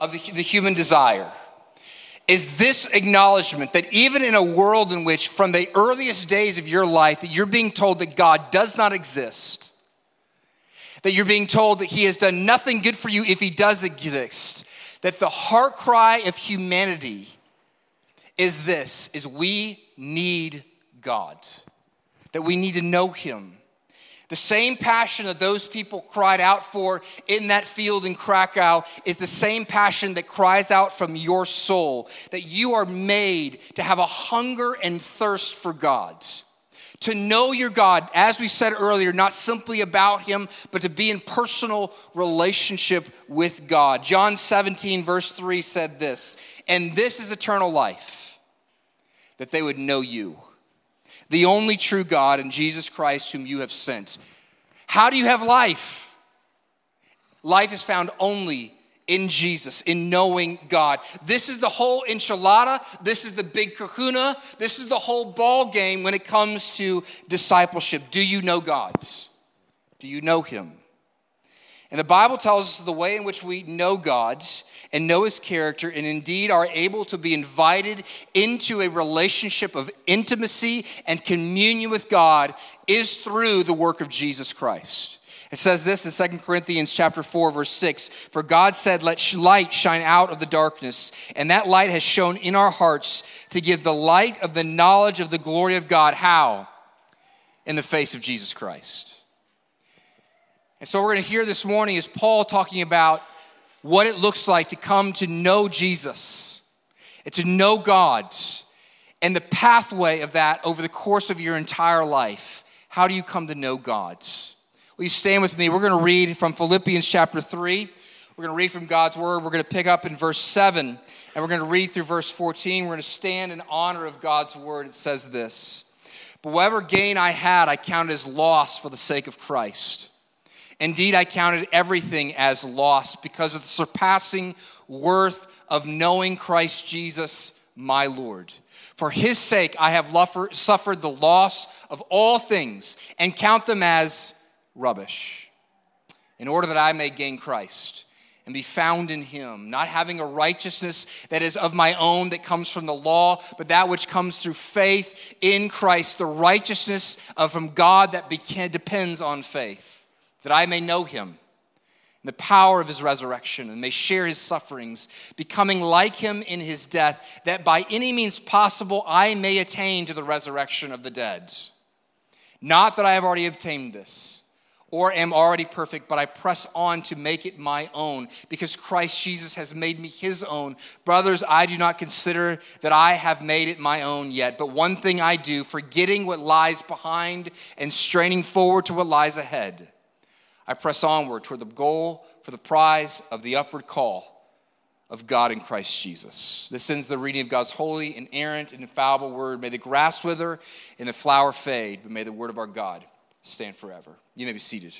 of the, the human desire is this acknowledgement that even in a world in which, from the earliest days of your life, that you're being told that God does not exist, that you're being told that He has done nothing good for you if He does exist, that the heart cry of humanity is this: is we need God, that we need to know Him the same passion that those people cried out for in that field in Krakow is the same passion that cries out from your soul that you are made to have a hunger and thirst for God's. To know your God, as we said earlier, not simply about Him, but to be in personal relationship with God. John 17, verse 3 said this, and this is eternal life, that they would know you the only true God, and Jesus Christ, whom you have sent. How do you have life? Life is found only in Jesus, in knowing God. This is the whole enchilada. This is the big kahuna. This is the whole ball game when it comes to discipleship. Do you know God? Do you know Him? And the Bible tells us the way in which we know God and know his character and indeed are able to be invited into a relationship of intimacy and communion with God is through the work of Jesus Christ. It says this in 2 Corinthians chapter 4 verse 6, for God said let light shine out of the darkness, and that light has shone in our hearts to give the light of the knowledge of the glory of God how? In the face of Jesus Christ. And so we're going to hear this morning is Paul talking about what it looks like to come to know Jesus and to know God and the pathway of that over the course of your entire life. How do you come to know God? Will you stand with me? We're going to read from Philippians chapter 3. We're going to read from God's word. We're going to pick up in verse 7 and we're going to read through verse 14. We're going to stand in honor of God's word. It says this But whatever gain I had, I counted as loss for the sake of Christ. Indeed, I counted everything as loss because of the surpassing worth of knowing Christ Jesus, my Lord. For his sake, I have suffered the loss of all things and count them as rubbish, in order that I may gain Christ and be found in him, not having a righteousness that is of my own that comes from the law, but that which comes through faith in Christ, the righteousness of from God that depends on faith that I may know him and the power of his resurrection and may share his sufferings, becoming like him in his death, that by any means possible I may attain to the resurrection of the dead. Not that I have already obtained this or am already perfect, but I press on to make it my own because Christ Jesus has made me his own. Brothers, I do not consider that I have made it my own yet, but one thing I do, forgetting what lies behind and straining forward to what lies ahead. I press onward toward the goal for the prize of the upward call of God in Christ Jesus. This ends the reading of God's holy, inerrant, and infallible word. May the grass wither and the flower fade, but may the word of our God stand forever. You may be seated.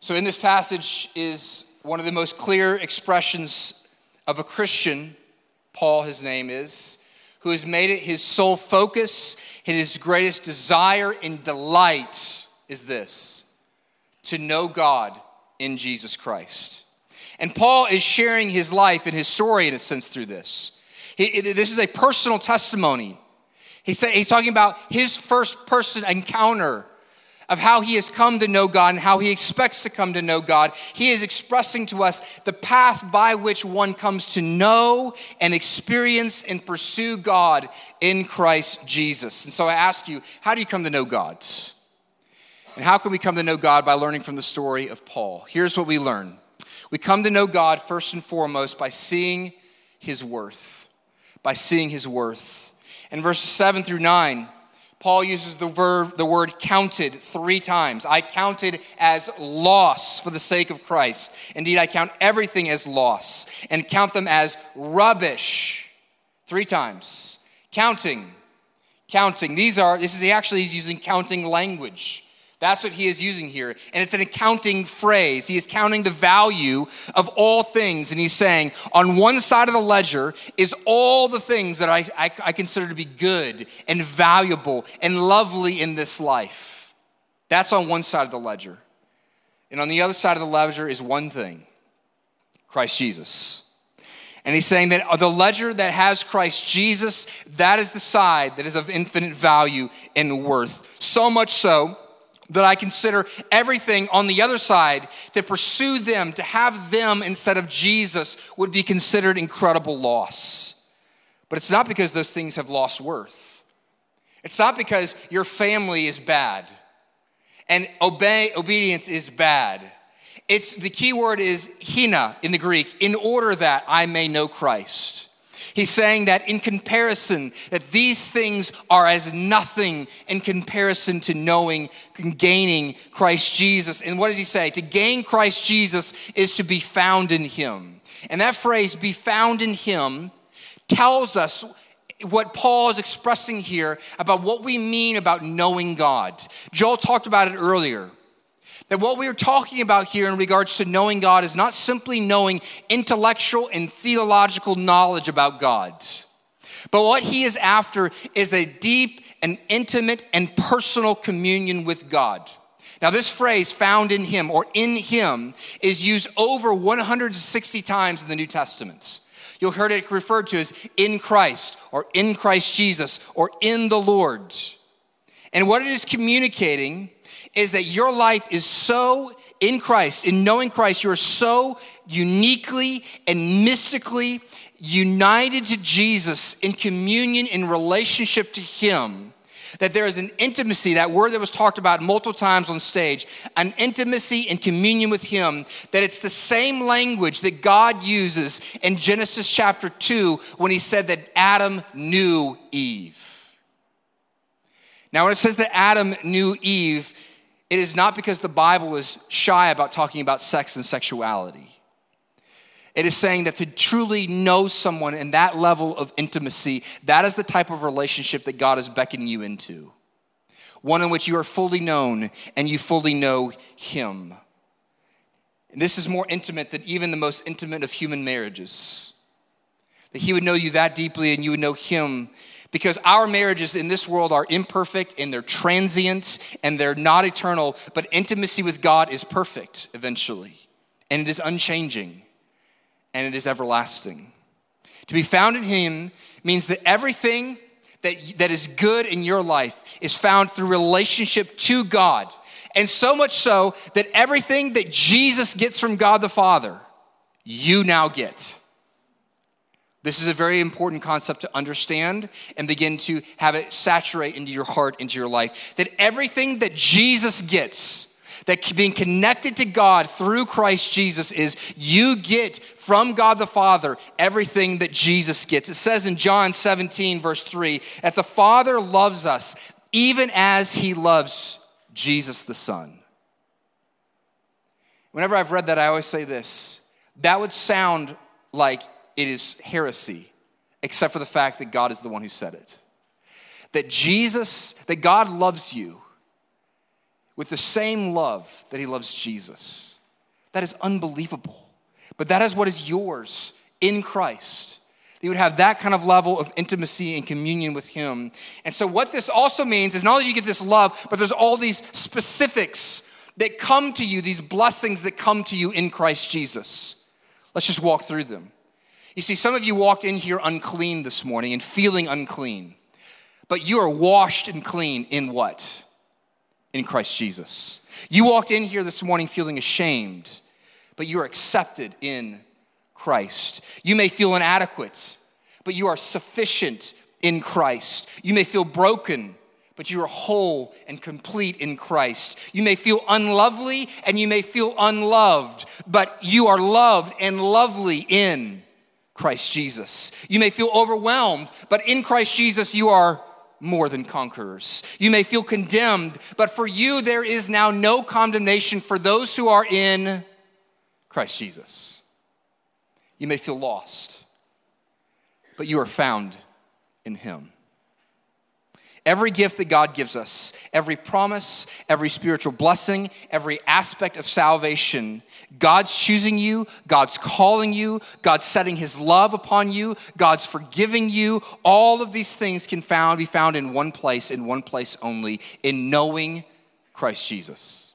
So, in this passage is one of the most clear expressions of a Christian, Paul, his name is, who has made it his sole focus and his greatest desire and delight is this to know God in Jesus Christ. And Paul is sharing his life and his story in a sense through this. He, this is a personal testimony. He said, he's talking about his first person encounter of how he has come to know God and how he expects to come to know God. He is expressing to us the path by which one comes to know and experience and pursue God in Christ Jesus. And so I ask you, how do you come to know God? And how can we come to know God by learning from the story of Paul? Here's what we learn we come to know God first and foremost by seeing his worth, by seeing his worth. In verses 7 through 9, Paul uses the verb, the word counted three times. I counted as loss for the sake of Christ. Indeed, I count everything as loss and count them as rubbish. Three times. Counting. Counting. These are, this is actually, he's using counting language. That's what he is using here. And it's an accounting phrase. He is counting the value of all things. And he's saying, on one side of the ledger is all the things that I, I, I consider to be good and valuable and lovely in this life. That's on one side of the ledger. And on the other side of the ledger is one thing Christ Jesus. And he's saying that the ledger that has Christ Jesus, that is the side that is of infinite value and worth. So much so that I consider everything on the other side to pursue them, to have them instead of Jesus, would be considered incredible loss. But it's not because those things have lost worth. It's not because your family is bad and obey obedience is bad. It's the key word is hina in the Greek, in order that I may know Christ. He's saying that in comparison, that these things are as nothing in comparison to knowing and gaining Christ Jesus. And what does he say? To gain Christ Jesus is to be found in him. And that phrase, be found in him, tells us what Paul is expressing here about what we mean about knowing God. Joel talked about it earlier. That what we are talking about here in regards to knowing God is not simply knowing intellectual and theological knowledge about God. But what he is after is a deep and intimate and personal communion with God. Now, this phrase, found in him or in him, is used over 160 times in the New Testament. You'll hear it referred to as in Christ or in Christ Jesus or in the Lord. And what it is communicating is that your life is so in Christ, in knowing Christ, you are so uniquely and mystically united to Jesus in communion, in relationship to Him, that there is an intimacy, that word that was talked about multiple times on stage, an intimacy and communion with Him, that it's the same language that God uses in Genesis chapter 2 when He said that Adam knew Eve. Now, when it says that Adam knew Eve, it is not because the Bible is shy about talking about sex and sexuality. It is saying that to truly know someone in that level of intimacy, that is the type of relationship that God is beckoning you into. One in which you are fully known and you fully know Him. And this is more intimate than even the most intimate of human marriages. That He would know you that deeply and you would know Him because our marriages in this world are imperfect and they're transient and they're not eternal, but intimacy with God is perfect eventually, and it is unchanging and it is everlasting. To be found in Him means that everything that, that is good in your life is found through relationship to God. And so much so that everything that Jesus gets from God the Father, you now get. This is a very important concept to understand and begin to have it saturate into your heart, into your life. That everything that Jesus gets, that being connected to God through Christ Jesus is you get from God the Father everything that Jesus gets. It says in John 17, verse 3, that the Father loves us even as he loves Jesus the Son. Whenever I've read that, I always say this that would sound like it is heresy, except for the fact that God is the one who said it. That Jesus, that God loves you with the same love that he loves Jesus. That is unbelievable. But that is what is yours in Christ. You would have that kind of level of intimacy and communion with Him. And so, what this also means is not only you get this love, but there's all these specifics that come to you, these blessings that come to you in Christ Jesus. Let's just walk through them. You see, some of you walked in here unclean this morning and feeling unclean, but you are washed and clean in what? in Christ Jesus. You walked in here this morning feeling ashamed, but you are accepted in Christ. You may feel inadequate, but you are sufficient in Christ. You may feel broken, but you are whole and complete in Christ. You may feel unlovely and you may feel unloved, but you are loved and lovely in Christ Jesus. You may feel overwhelmed, but in Christ Jesus you are more than conquerors. You may feel condemned, but for you there is now no condemnation for those who are in Christ Jesus. You may feel lost, but you are found in Him. Every gift that God gives us, every promise, every spiritual blessing, every aspect of salvation, God's choosing you, God's calling you, God's setting his love upon you, God's forgiving you. All of these things can found, be found in one place, in one place only, in knowing Christ Jesus.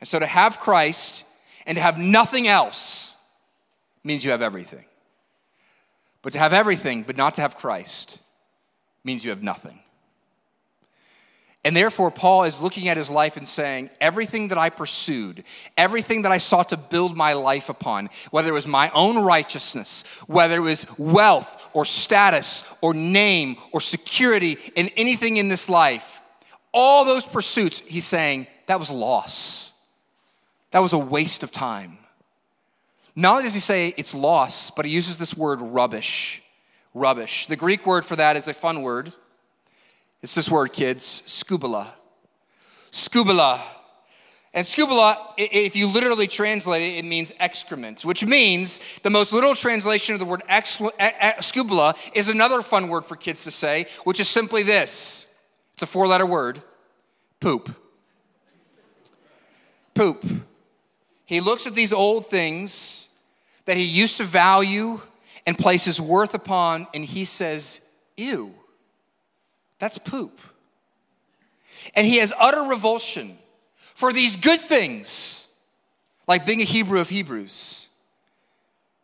And so to have Christ and to have nothing else means you have everything. But to have everything, but not to have Christ, means you have nothing. And therefore, Paul is looking at his life and saying, everything that I pursued, everything that I sought to build my life upon, whether it was my own righteousness, whether it was wealth or status or name or security in anything in this life, all those pursuits, he's saying, that was loss. That was a waste of time. Not only does he say it's loss, but he uses this word rubbish. Rubbish. The Greek word for that is a fun word. It's this word, kids, scubala. Scubala. And scubala, if you literally translate it, it means excrement, which means the most literal translation of the word scubala is another fun word for kids to say, which is simply this it's a four letter word poop. Poop. He looks at these old things that he used to value and places worth upon, and he says, Ew. That's poop. And he has utter revulsion for these good things, like being a Hebrew of Hebrews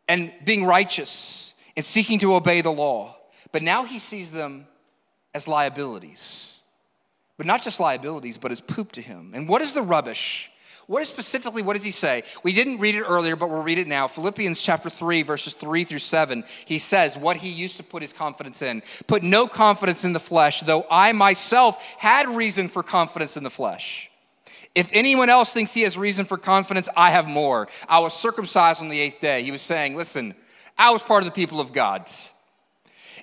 and being righteous and seeking to obey the law. But now he sees them as liabilities. But not just liabilities, but as poop to him. And what is the rubbish what is specifically, what does he say? We didn't read it earlier, but we'll read it now. Philippians chapter 3, verses 3 through 7. He says what he used to put his confidence in. Put no confidence in the flesh, though I myself had reason for confidence in the flesh. If anyone else thinks he has reason for confidence, I have more. I was circumcised on the eighth day. He was saying, listen, I was part of the people of God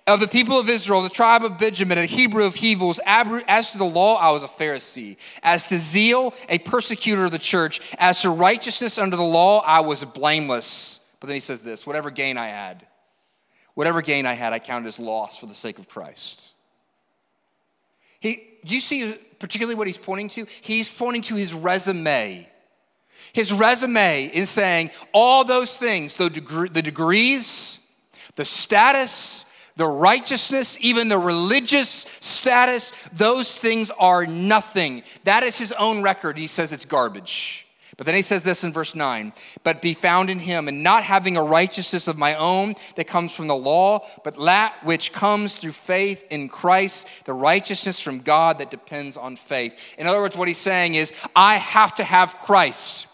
of the people of Israel, the tribe of Benjamin, a Hebrew of Hebrews. As to the law, I was a Pharisee. As to zeal, a persecutor of the church. As to righteousness under the law, I was blameless. But then he says this whatever gain I had, whatever gain I had, I counted as loss for the sake of Christ. He, you see particularly what he's pointing to? He's pointing to his resume. His resume is saying all those things, the, the degrees, the status, the righteousness, even the religious status, those things are nothing. That is his own record. He says it's garbage. But then he says this in verse 9, but be found in him, and not having a righteousness of my own that comes from the law, but that which comes through faith in Christ, the righteousness from God that depends on faith. In other words, what he's saying is, I have to have Christ.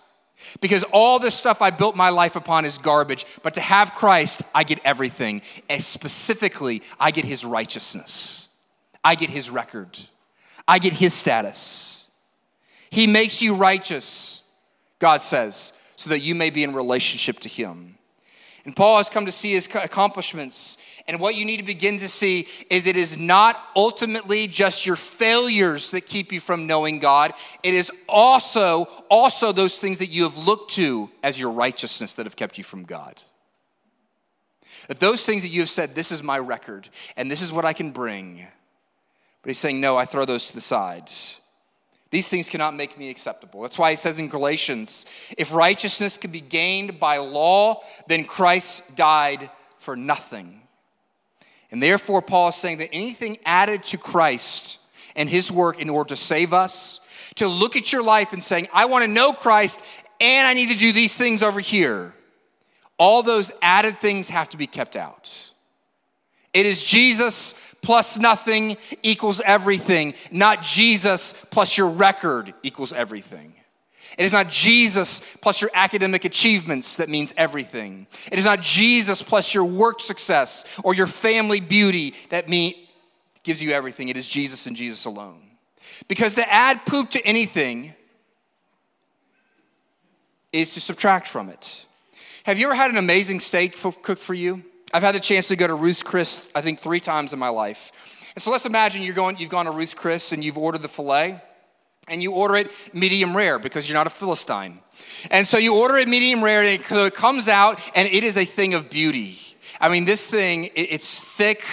Because all this stuff I built my life upon is garbage, but to have Christ, I get everything. And specifically, I get his righteousness, I get his record, I get his status. He makes you righteous, God says, so that you may be in relationship to him. And Paul has come to see his accomplishments. And what you need to begin to see is it is not ultimately just your failures that keep you from knowing God. It is also also those things that you have looked to as your righteousness that have kept you from God. That those things that you have said, this is my record and this is what I can bring. But he's saying, no, I throw those to the side. These things cannot make me acceptable. That's why he says in Galatians if righteousness could be gained by law, then Christ died for nothing. And therefore, Paul is saying that anything added to Christ and his work in order to save us, to look at your life and saying, I want to know Christ and I need to do these things over here, all those added things have to be kept out. It is Jesus plus nothing equals everything, not Jesus plus your record equals everything. It is not Jesus plus your academic achievements that means everything. It is not Jesus plus your work success or your family beauty that mean, gives you everything. It is Jesus and Jesus alone. Because to add poop to anything is to subtract from it. Have you ever had an amazing steak cooked for you? I've had the chance to go to Ruth's Chris, I think, three times in my life. And so let's imagine you're going, you've gone to Ruth's Chris and you've ordered the filet, and you order it medium rare because you're not a Philistine. And so you order it medium rare, and it comes out, and it is a thing of beauty. I mean, this thing, it's thick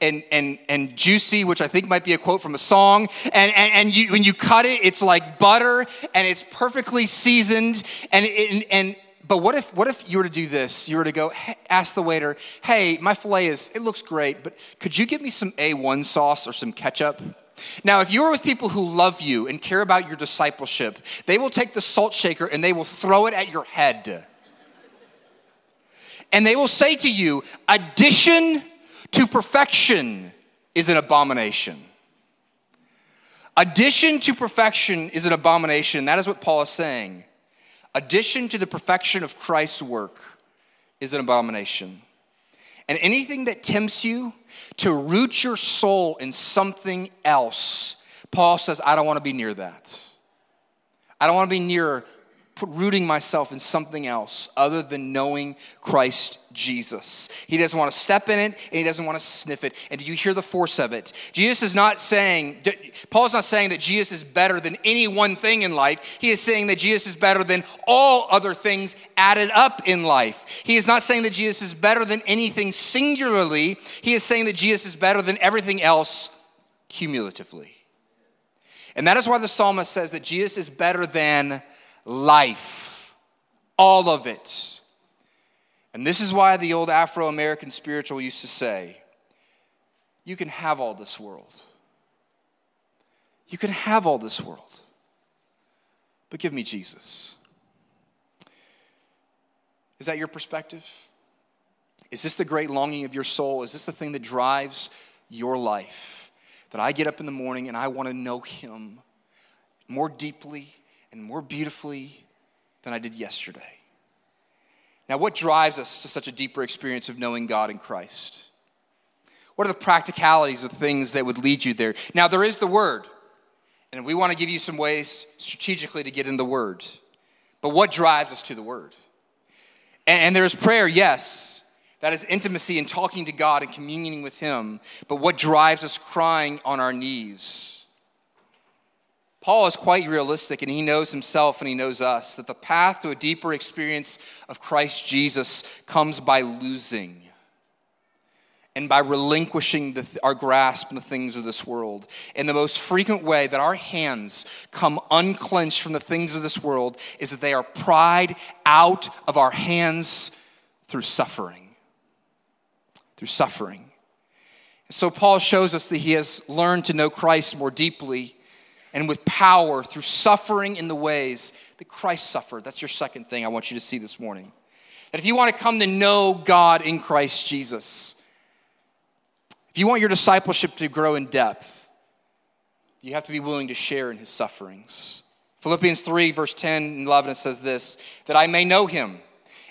and, and, and juicy, which I think might be a quote from a song. And, and, and you, when you cut it, it's like butter and it's perfectly seasoned. And, and, and but what if, what if you were to do this? You were to go ask the waiter, hey, my filet is, it looks great, but could you give me some A1 sauce or some ketchup? Now, if you're with people who love you and care about your discipleship, they will take the salt shaker and they will throw it at your head. And they will say to you, addition to perfection is an abomination. Addition to perfection is an abomination. That is what Paul is saying. Addition to the perfection of Christ's work is an abomination. And anything that tempts you to root your soul in something else, Paul says, I don't want to be near that. I don't want to be near rooting myself in something else other than knowing Christ Jesus. He doesn't want to step in it and he doesn't want to sniff it. And do you hear the force of it? Jesus is not saying, Paul's not saying that Jesus is better than any one thing in life. He is saying that Jesus is better than all other things added up in life. He is not saying that Jesus is better than anything singularly. He is saying that Jesus is better than everything else cumulatively. And that is why the psalmist says that Jesus is better than life, all of it. And this is why the old Afro American spiritual used to say, You can have all this world. You can have all this world, but give me Jesus. Is that your perspective? Is this the great longing of your soul? Is this the thing that drives your life? That I get up in the morning and I want to know Him more deeply and more beautifully than I did yesterday. Now, what drives us to such a deeper experience of knowing God in Christ? What are the practicalities of things that would lead you there? Now, there is the Word, and we want to give you some ways strategically to get in the Word. But what drives us to the Word? And, and there's prayer, yes. That is intimacy and talking to God and communing with Him. But what drives us crying on our knees? Paul is quite realistic and he knows himself and he knows us that the path to a deeper experience of Christ Jesus comes by losing and by relinquishing the, our grasp on the things of this world. And the most frequent way that our hands come unclenched from the things of this world is that they are pried out of our hands through suffering. Through suffering. So Paul shows us that he has learned to know Christ more deeply and with power through suffering in the ways that Christ suffered. That's your second thing I want you to see this morning. That if you want to come to know God in Christ Jesus, if you want your discipleship to grow in depth, you have to be willing to share in his sufferings. Philippians 3, verse 10 and 11, it says this that I may know him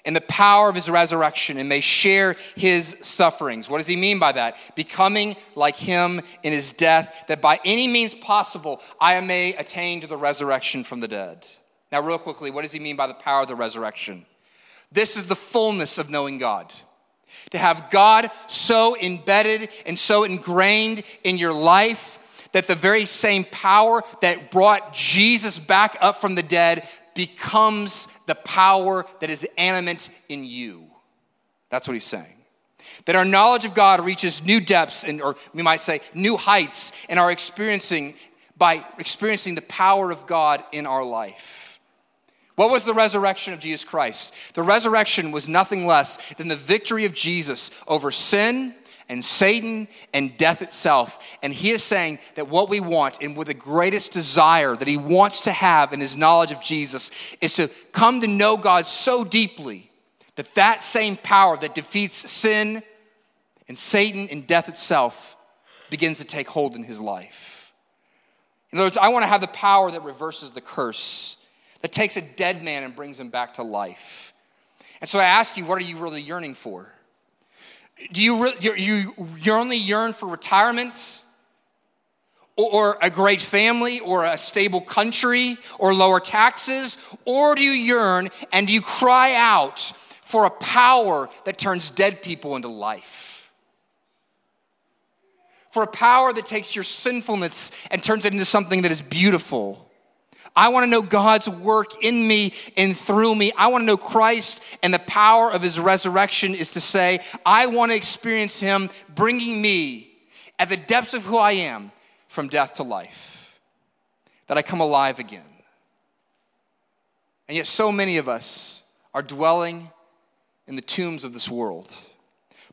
in the power of his resurrection and may share his sufferings. What does he mean by that? Becoming like him in his death, that by any means possible I may attain to the resurrection from the dead. Now, real quickly, what does he mean by the power of the resurrection? This is the fullness of knowing God. To have God so embedded and so ingrained in your life that the very same power that brought Jesus back up from the dead becomes the power that is animate in you. That's what he's saying. That our knowledge of God reaches new depths, and, or we might say new heights, and are experiencing by experiencing the power of God in our life. What was the resurrection of Jesus Christ? The resurrection was nothing less than the victory of Jesus over sin, and Satan and death itself. And he is saying that what we want and with the greatest desire that he wants to have in his knowledge of Jesus is to come to know God so deeply that that same power that defeats sin and Satan and death itself begins to take hold in his life. In other words, I want to have the power that reverses the curse, that takes a dead man and brings him back to life. And so I ask you, what are you really yearning for? Do you, you, you only yearn for retirements? Or a great family, or a stable country, or lower taxes? Or do you yearn and do you cry out for a power that turns dead people into life? For a power that takes your sinfulness and turns it into something that is beautiful? I want to know God's work in me and through me. I want to know Christ and the power of his resurrection is to say, I want to experience him bringing me at the depths of who I am from death to life, that I come alive again. And yet, so many of us are dwelling in the tombs of this world.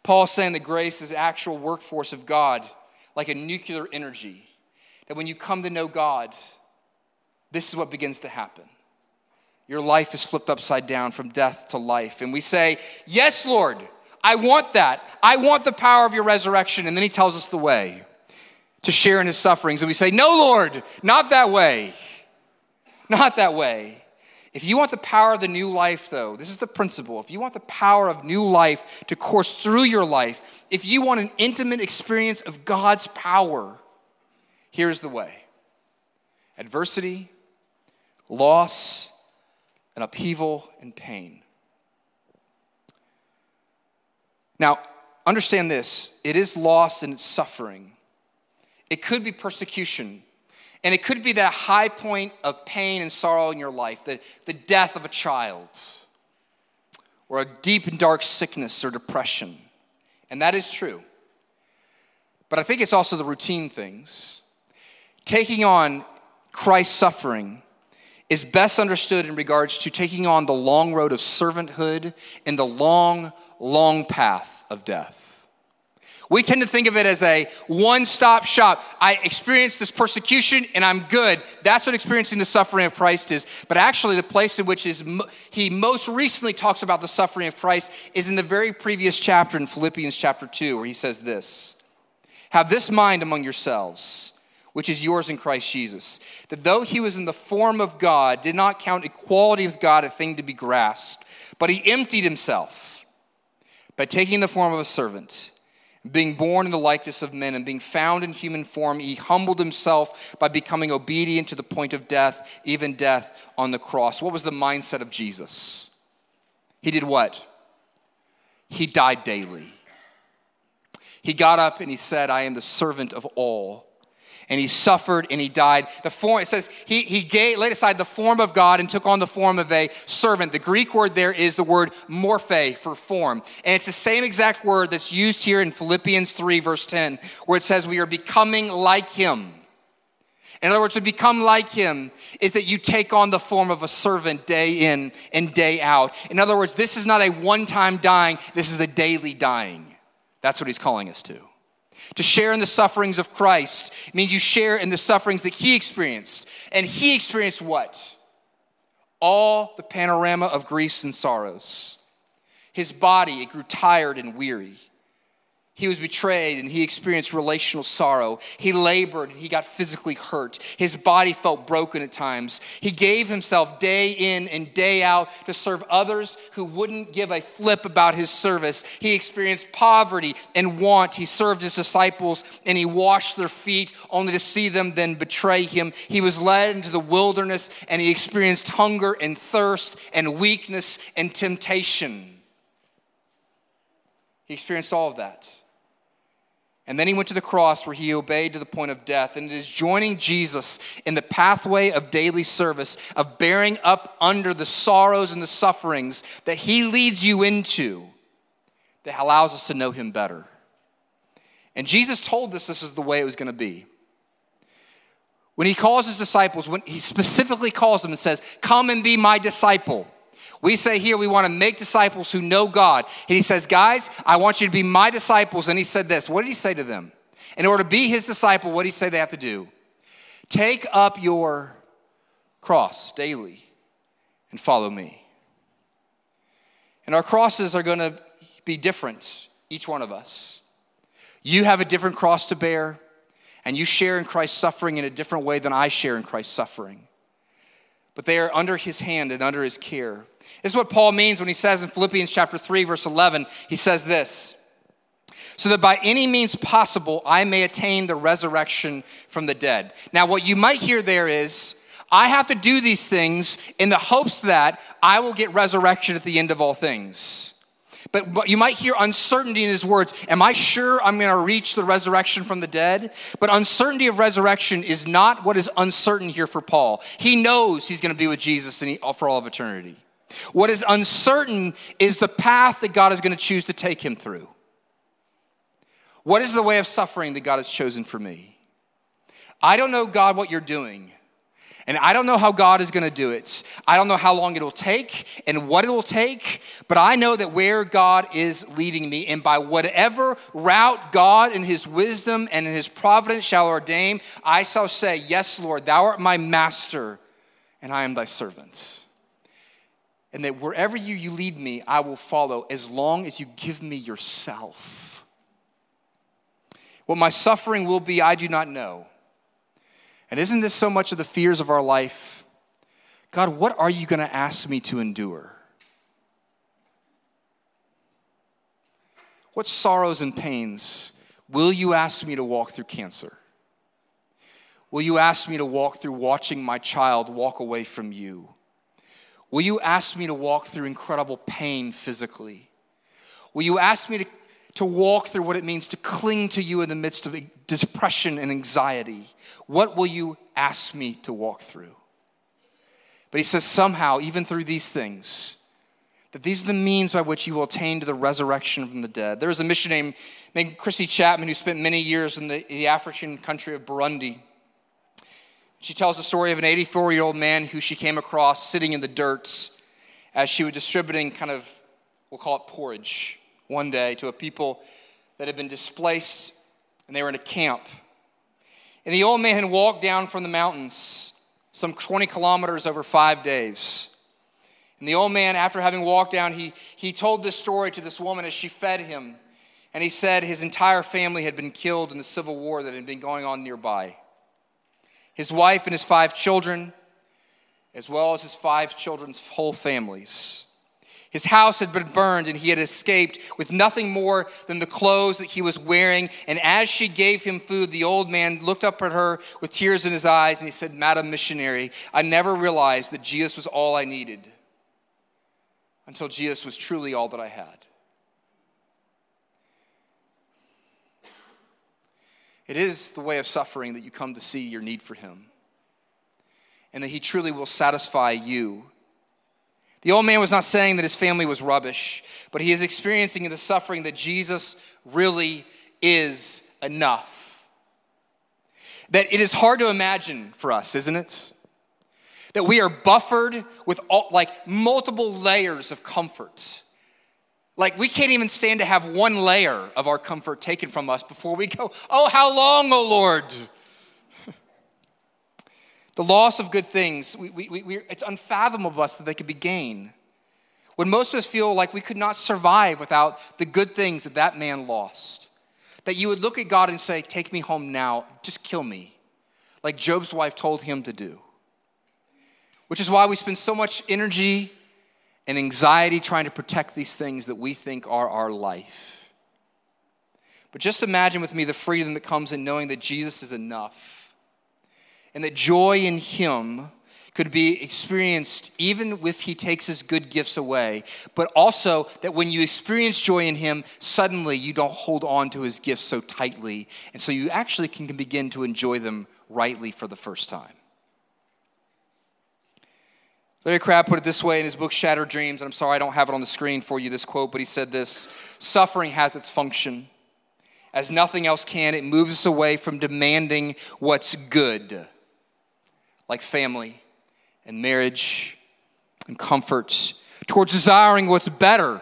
Paul is saying that grace is actual workforce of God, like a nuclear energy that when you come to know God, this is what begins to happen. Your life is flipped upside down from death to life. And we say, Yes, Lord, I want that. I want the power of your resurrection. And then he tells us the way to share in his sufferings. And we say, No, Lord, not that way. Not that way. If you want the power of the new life, though, this is the principle. If you want the power of new life to course through your life, if you want an intimate experience of God's power, here's the way adversity, loss, and upheaval and pain. Now, understand this it is loss and it's suffering. It could be persecution. And it could be that high point of pain and sorrow in your life, the, the death of a child, or a deep and dark sickness or depression. And that is true. But I think it's also the routine things. Taking on Christ's suffering is best understood in regards to taking on the long road of servanthood and the long, long path of death. We tend to think of it as a one stop shop. I experience this persecution and I'm good. That's what experiencing the suffering of Christ is. But actually, the place in which is, he most recently talks about the suffering of Christ is in the very previous chapter in Philippians chapter 2, where he says this Have this mind among yourselves, which is yours in Christ Jesus, that though he was in the form of God, did not count equality with God a thing to be grasped, but he emptied himself by taking the form of a servant being born in the likeness of men and being found in human form, he humbled himself by becoming obedient to the point of death, even death on the cross. What was the mindset of Jesus? He did what? He died daily. He got up and he said, I am the servant of all and he suffered and he died. The form, it says he, he gave, laid aside the form of God and took on the form of a servant. The Greek word there is the word morphe for form. And it's the same exact word that's used here in Philippians 3, verse 10, where it says we are becoming like him. In other words, to become like him is that you take on the form of a servant day in and day out. In other words, this is not a one time dying, this is a daily dying. That's what he's calling us to. To share in the sufferings of Christ means you share in the sufferings that he experienced. And he experienced what? All the panorama of griefs and sorrows. His body, it grew tired and weary. He was betrayed and he experienced relational sorrow. He labored and he got physically hurt. His body felt broken at times. He gave himself day in and day out to serve others who wouldn't give a flip about his service. He experienced poverty and want. He served his disciples and he washed their feet only to see them then betray him. He was led into the wilderness and he experienced hunger and thirst and weakness and temptation. He experienced all of that. And then he went to the cross where he obeyed to the point of death. And it is joining Jesus in the pathway of daily service, of bearing up under the sorrows and the sufferings that he leads you into, that allows us to know him better. And Jesus told us this is the way it was going to be. When he calls his disciples, when he specifically calls them and says, Come and be my disciple. We say here we want to make disciples who know God. And he says, Guys, I want you to be my disciples. And he said this. What did he say to them? In order to be his disciple, what did he say they have to do? Take up your cross daily and follow me. And our crosses are going to be different, each one of us. You have a different cross to bear, and you share in Christ's suffering in a different way than I share in Christ's suffering but they are under his hand and under his care. This is what Paul means when he says in Philippians chapter 3 verse 11, he says this, so that by any means possible I may attain the resurrection from the dead. Now what you might hear there is I have to do these things in the hopes that I will get resurrection at the end of all things. But, you might hear uncertainty in his words. Am I sure I'm going to reach the resurrection from the dead? But uncertainty of resurrection is not what is uncertain here for Paul. He knows he's going to be with Jesus he, uh, for all of eternity. What is uncertain is the path that God is going to choose to take him through. What is the way of suffering that God has chosen for me? I don't know, God, what you're doing, And I don't know how God is going to do it. I don't know how long it will take and what it will take, but I know that where God is leading me, and by whatever route God in His wisdom and in His providence shall ordain, I shall say, Yes, Lord, thou art my master, and I am thy servant. And that wherever you, you lead me, I will follow as long as you give me yourself. What my suffering will be, I do not know. And isn't this so much of the fears of our life? God, what are you going to ask me to endure? What sorrows and pains will you ask me to walk through cancer? Will you ask me to walk through watching my child walk away from you? Will you ask me to walk through incredible pain physically? Will you ask me to to walk through what it means to cling to you in the midst of depression and anxiety. What will you ask me to walk through? But he says, somehow, even through these things, that these are the means by which you will attain to the resurrection from the dead. There was a missionary named, Chrissy Chapman who spent many years in the, the African country of Burundi. She tells the story of an 84 year old man who she came across sitting in the dirt as she was distributing kind of, we'll call it porridge one day to a people that had been displaced and they were in a camp. And the old man walked down from the mountains some 20 kilometers over five days. And the old man, after having walked down, he, he told this story to this woman as she fed him. And he said his entire family had been killed in the civil war that had been going on nearby. His wife and his five children, as well as his five children's whole families. His house had been burned and he had escaped with nothing more than the clothes that he was wearing. And as she gave him food, the old man looked up at her with tears in his eyes and he said, Madam Missionary, I never realized that Jesus was all I needed until Jesus was truly all that I had. It is the way of suffering that you come to see your need for him and that he truly will satisfy you the old man was not saying that his family was rubbish, but he is experiencing the suffering that Jesus really is enough. That it is hard to imagine for us, isn't it? That we are buffered with all, like multiple layers of comfort. Like we can't even stand to have one layer of our comfort taken from us before we go, Oh, how long, oh Lord? The loss of good things, we, we, we, it's unfathomable to us that they could be gained. When most of us feel like we could not survive without the good things that that man lost. That you would look at God and say, Take me home now, just kill me, like Job's wife told him to do. Which is why we spend so much energy and anxiety trying to protect these things that we think are our life. But just imagine with me the freedom that comes in knowing that Jesus is enough and that joy in Him could be experienced even if He takes His good gifts away, but also that when you experience joy in Him, suddenly you don't hold on to His gifts so tightly, and so you actually can begin to enjoy them rightly for the first time. Larry Crabb put it this way in his book Shattered Dreams, and I'm sorry I don't have it on the screen for you, this quote, but he said this Suffering has its function. As nothing else can, it moves us away from demanding what's good like family and marriage and comfort, towards desiring what's better,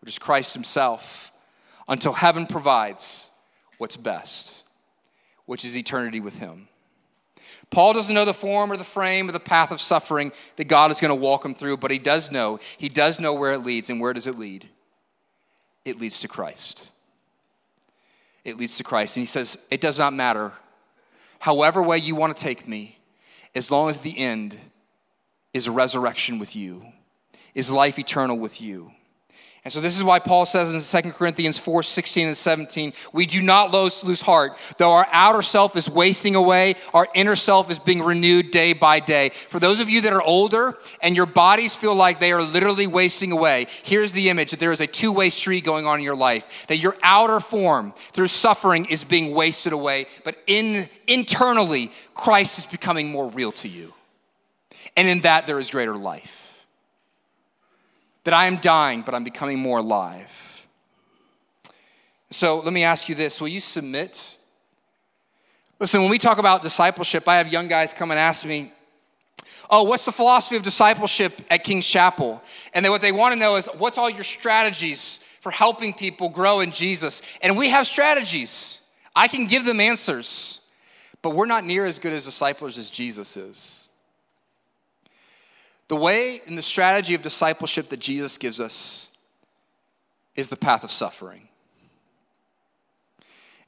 which is Christ Himself, until heaven provides what's best, which is eternity with Him. Paul doesn't know the form or the frame or the path of suffering that God is going to walk him through, but he does know. He does know where it leads. And where does it lead? It leads to Christ. It leads to Christ. And he says, It does not matter. However, way you want to take me, as long as the end is a resurrection with you, is life eternal with you. And so this is why Paul says in 2 Corinthians 4 16 and 17, we do not lose, lose heart. Though our outer self is wasting away, our inner self is being renewed day by day. For those of you that are older and your bodies feel like they are literally wasting away, here's the image that there is a two way street going on in your life. That your outer form through suffering is being wasted away, but in, internally, Christ is becoming more real to you. And in that, there is greater life that I am dying, but I'm becoming more alive. So let me ask you this Will you submit? Listen, when we talk about discipleship, I have young guys come and ask me, Oh, what's the philosophy of discipleship at King's Chapel? And then what they want to know is what's all your strategies for helping people grow in Jesus? And we have strategies. I can give them answers, but we're not near as good as disciples as Jesus is. The way and the strategy of discipleship that Jesus gives us is the path of suffering.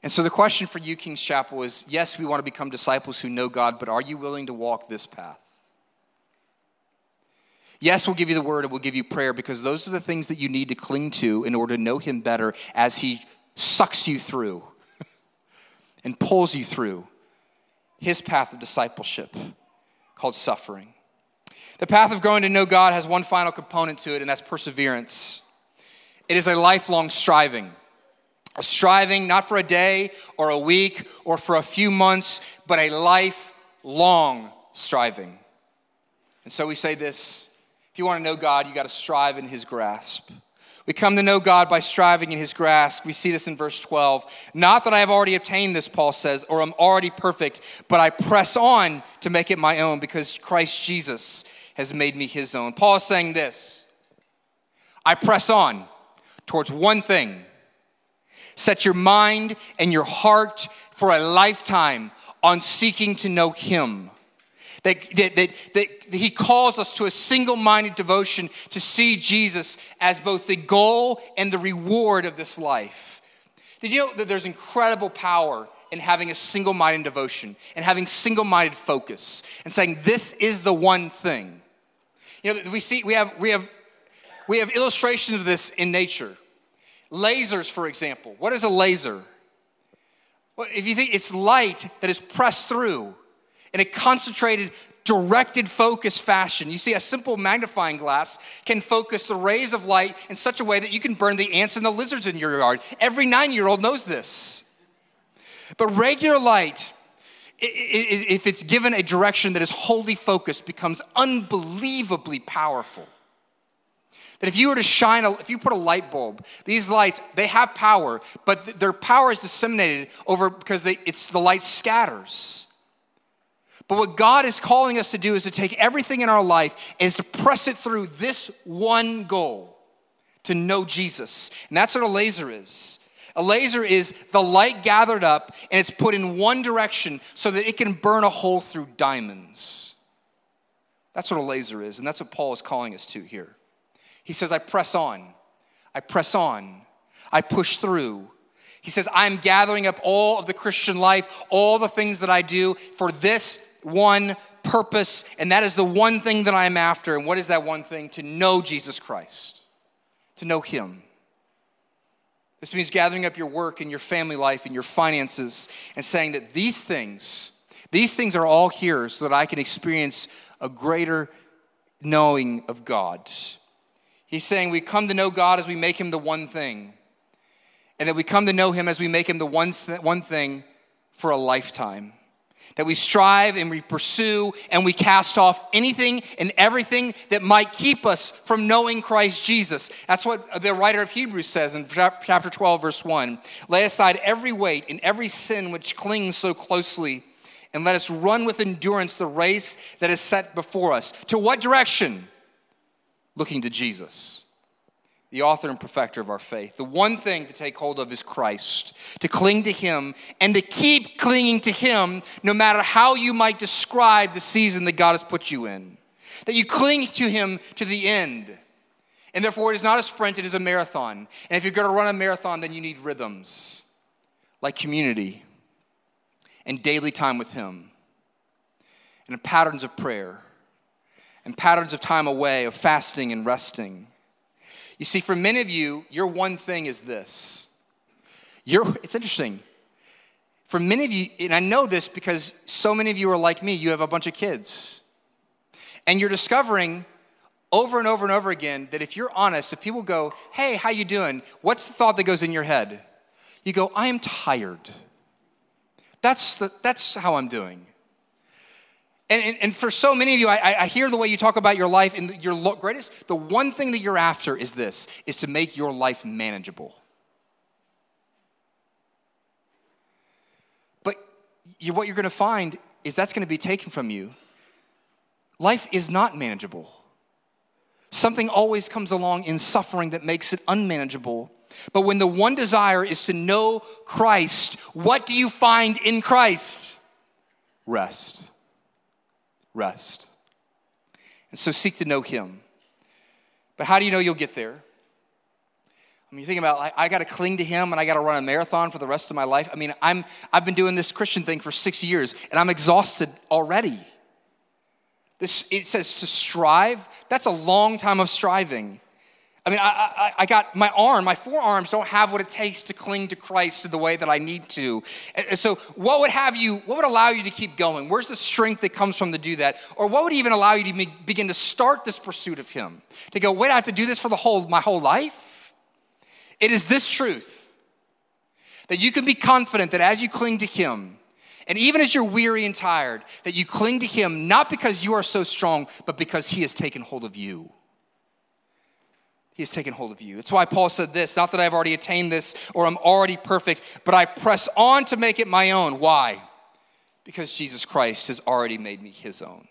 And so the question for you, King's Chapel, is yes, we want to become disciples who know God, but are you willing to walk this path? Yes, we'll give you the word and we'll give you prayer because those are the things that you need to cling to in order to know Him better as He sucks you through and pulls you through His path of discipleship called suffering. The path of growing to know God has one final component to it, and that's perseverance. It is a lifelong striving. A striving not for a day or a week or for a few months, but a lifelong striving. And so we say this if you want to know God, you got to strive in his grasp. We come to know God by striving in his grasp. We see this in verse 12. Not that I have already obtained this, Paul says, or I'm already perfect, but I press on to make it my own because Christ Jesus has made me his own. Paul is saying this I press on towards one thing set your mind and your heart for a lifetime on seeking to know him. That, that, that, that, he calls us to a single minded devotion to see Jesus as both the goal and the reward of this life. Did you know that there's incredible power in having a single minded devotion and having single minded focus and saying, This is the one thing? You know, we see, we have, we have, we have illustrations of this in nature. Lasers, for example. What is a laser? Well, if you think it's light that is pressed through in a concentrated, directed focus fashion. You see, a simple magnifying glass can focus the rays of light in such a way that you can burn the ants and the lizards in your yard. Every nine year old knows this. But regular light, if it's given a direction that is wholly focused, becomes unbelievably powerful. That if you were to shine, a, if you put a light bulb, these lights, they have power, but th- their power is disseminated over because they, it's the light scatters. But what God is calling us to do is to take everything in our life is to press it through this one goal to know Jesus. And that's what a laser is. A laser is the light gathered up and it's put in one direction so that it can burn a hole through diamonds. That's what a laser is, and that's what Paul is calling us to here. He says, I press on, I press on, I push through. He says, I'm gathering up all of the Christian life, all the things that I do for this one purpose, and that is the one thing that I'm after. And what is that one thing? To know Jesus Christ, to know Him. This means gathering up your work and your family life and your finances and saying that these things, these things are all here so that I can experience a greater knowing of God. He's saying we come to know God as we make him the one thing. And that we come to know him as we make him the one, one thing for a lifetime. That we strive and we pursue and we cast off anything and everything that might keep us from knowing Christ Jesus. That's what the writer of Hebrews says in chapter 12, verse 1. Lay aside every weight and every sin which clings so closely, and let us run with endurance the race that is set before us. To what direction? looking to Jesus, the author and perfecter of our faith. The one thing to take hold of is Christ, to cling to Him, and to keep clinging to Him no matter how you might describe the season that God has put you in. That you cling to Him to the end. And therefore, it is not a sprint, it is a marathon. And if you're going to run a marathon, then you need rhythms like community and daily time with Him and patterns of prayer and patterns of time away, of fasting and resting. You see, for many of you, your one thing is this. It's interesting. For many of you, and I know this because so many of you are like me, you have a bunch of kids. And you're discovering over and over and over again that if you're honest, if people go, hey, how you doing? What's the thought that goes in your head? You go, I am tired. That's, the, that's how I'm doing. And, and, and, for so many of you, I, I hear the way you talk about your life, and your greatest, the one thing that you're after is this, is to make your life manageable. But you, what you're going to find is that's going to be taken from you life is not manageable. Something always comes along in suffering that makes it unmanageable. But when the one desire is to know Christ, what do you find in Christ? Rest. Rest. And so seek to know Him. But how do you know you'll get there? I mean, you think about, like, I got to cling to Him and I got to run a marathon for the rest of my life. I mean, I'm, I've been doing this Christian thing for six years and I'm exhausted already. This, it says to strive. That's a long time of striving. I mean, I, I, I, got my arm, my forearms don't have what it takes to cling to Christ in the way that I need to. And so, what would have you, what would allow you to keep going? Where's the strength that comes from to do that? Or what would even allow you to begin to start this pursuit of Him? To go, wait, I have to do this for the whole, my whole life? It is this truth that you can be confident that as you cling to Him, and even as you're weary and tired, that you cling to Him not because you are so strong, but because He has taken hold of you. He has taken hold of you. That's why Paul said this not that I've already attained this or I'm already perfect, but I press on to make it my own. Why? Because Jesus Christ has already made me His own.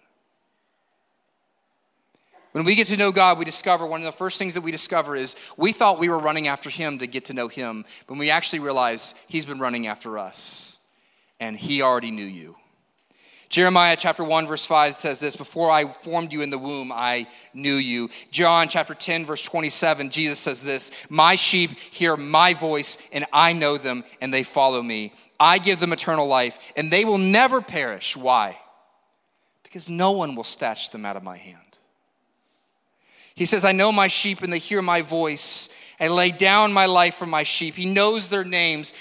When we get to know God, we discover one of the first things that we discover is we thought we were running after Him to get to know Him, but we actually realize He's been running after us and he already knew you. Jeremiah chapter 1, verse 5 says this Before I formed you in the womb, I knew you. John chapter 10, verse 27, Jesus says this My sheep hear my voice, and I know them, and they follow me. I give them eternal life, and they will never perish. Why? Because no one will snatch them out of my hand. He says, I know my sheep, and they hear my voice. I lay down my life for my sheep. He knows their names.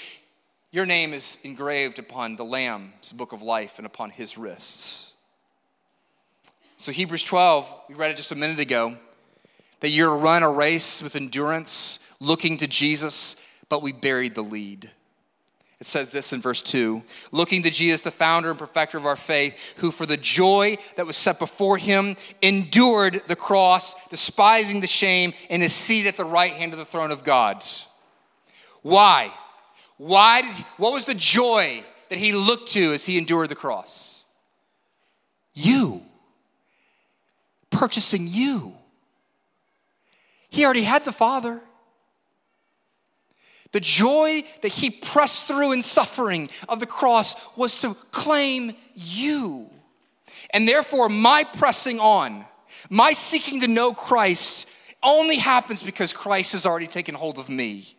Your name is engraved upon the Lamb's book of life and upon his wrists. So, Hebrews 12, we read it just a minute ago, that you're to run a race with endurance, looking to Jesus, but we buried the lead. It says this in verse 2 looking to Jesus, the founder and perfecter of our faith, who for the joy that was set before him endured the cross, despising the shame, and is seated at the right hand of the throne of God. Why? Why did he, what was the joy that he looked to as he endured the cross? You. Purchasing you. He already had the Father. The joy that he pressed through in suffering of the cross was to claim you. And therefore, my pressing on, my seeking to know Christ only happens because Christ has already taken hold of me.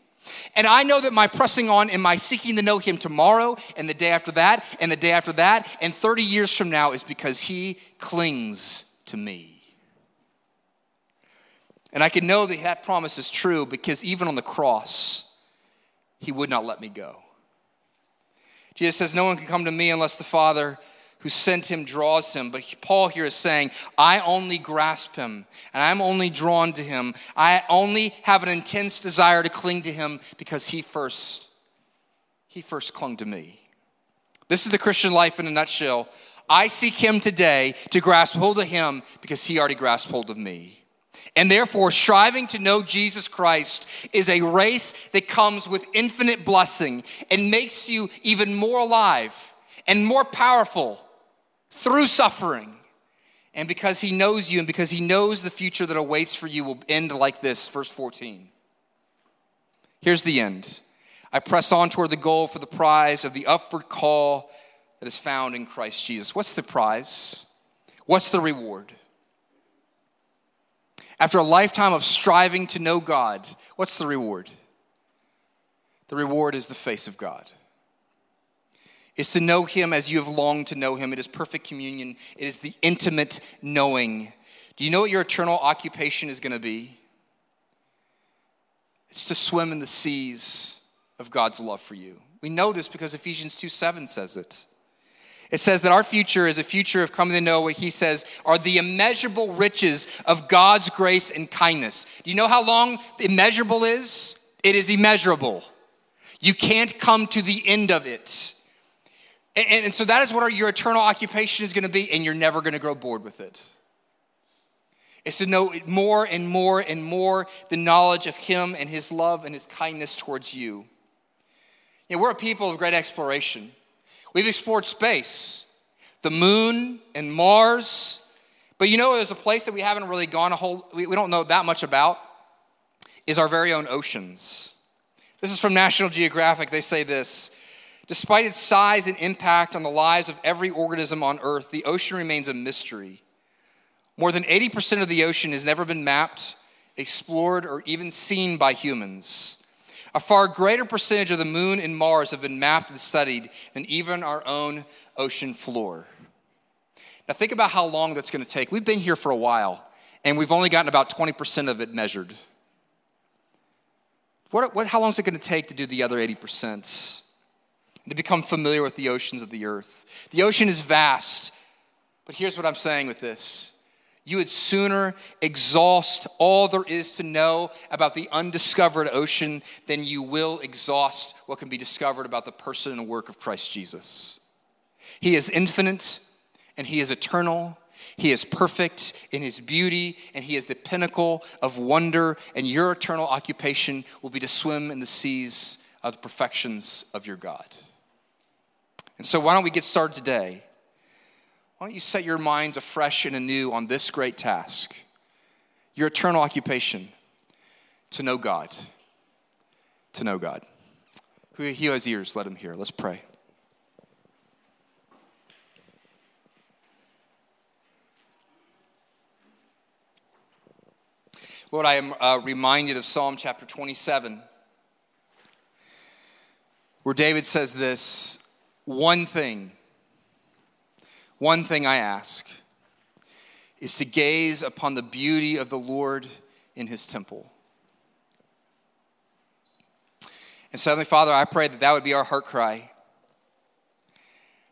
And I know that my pressing on and my seeking to know him tomorrow and the day after that and the day after that and 30 years from now is because he clings to me. And I can know that that promise is true because even on the cross, he would not let me go. Jesus says, No one can come to me unless the Father who sent him draws him. But Paul here is saying, I only grasp him and I'm only drawn to him. I only have an intense desire to cling to him because he first, he first clung to me. This is the Christian life in a nutshell. I seek him today to grasp hold of him because he already grasped hold of me. And therefore, striving to know Jesus Christ is a race that comes with infinite blessing and makes you even more alive and more powerful through suffering. And because he knows you and because he knows the future that awaits for you will end like this, verse 14. Here's the end. I press on toward the goal for the prize of the upward call that is found in Christ Jesus. What's the prize? What's the reward? After a lifetime of striving to know God, what's the reward? The reward is the face of God is to know him as you have longed to know him. It is perfect communion, it is the intimate knowing. Do you know what your eternal occupation is going to be? It's to swim in the seas of God's love for you. We know this because Ephesians 2 7 says it. It says that our future is a future of coming to know what he says are the immeasurable riches of God's grace and kindness. Do you know how long immeasurable is? It is immeasurable. You can't come to the end of it. And, and so that is what our, your eternal occupation is going to be, and you're never going to grow bored with it. It's to know more and more and more the knowledge of Him and His love and His kindness towards you. you know, we're a people of great exploration. We've explored space, the moon and Mars, But you know, there's a place that we haven't really gone a whole, we, we don't know that much about, is our very own oceans. This is from National Geographic. They say this Despite its size and impact on the lives of every organism on Earth, the ocean remains a mystery. More than 80% of the ocean has never been mapped, explored, or even seen by humans. A far greater percentage of the moon and Mars have been mapped and studied than even our own ocean floor. Now, think about how long that's going to take. We've been here for a while, and we've only gotten about 20% of it measured. What, what, how long is it going to take to do the other 80%? To become familiar with the oceans of the earth. The ocean is vast, but here's what I'm saying with this. You would sooner exhaust all there is to know about the undiscovered ocean than you will exhaust what can be discovered about the person and work of Christ Jesus. He is infinite and He is eternal he is perfect in his beauty, and he is the pinnacle of wonder, and your eternal occupation will be to swim in the seas of the perfections of your God. And so, why don't we get started today? Why don't you set your minds afresh and anew on this great task, your eternal occupation, to know God? To know God. Who He has ears, let him hear. Let's pray. Lord, I am uh, reminded of Psalm chapter 27, where David says this one thing, one thing I ask is to gaze upon the beauty of the Lord in his temple. And so, Heavenly Father, I pray that that would be our heart cry.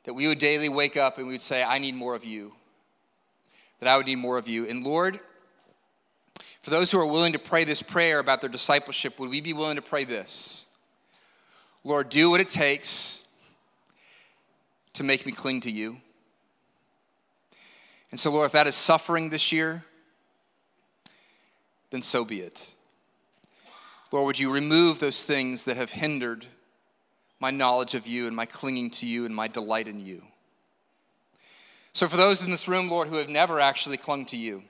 That we would daily wake up and we would say, I need more of you. That I would need more of you. And Lord, for those who are willing to pray this prayer about their discipleship, would we be willing to pray this? Lord, do what it takes to make me cling to you. And so, Lord, if that is suffering this year, then so be it. Lord, would you remove those things that have hindered my knowledge of you and my clinging to you and my delight in you? So, for those in this room, Lord, who have never actually clung to you,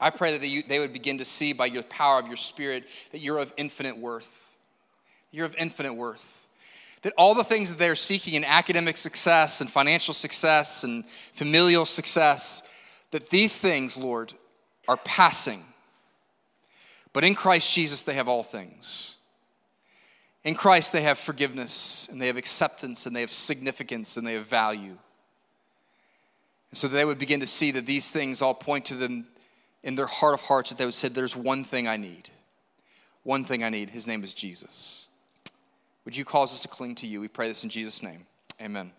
I pray that they would begin to see by your power of your spirit that you're of infinite worth. You're of infinite worth. That all the things that they're seeking in academic success and financial success and familial success, that these things, Lord, are passing. But in Christ Jesus, they have all things. In Christ, they have forgiveness and they have acceptance and they have significance and they have value. And so they would begin to see that these things all point to them in their heart of hearts that they would say, There's one thing I need. One thing I need. His name is Jesus. Would you cause us to cling to you? We pray this in Jesus' name. Amen.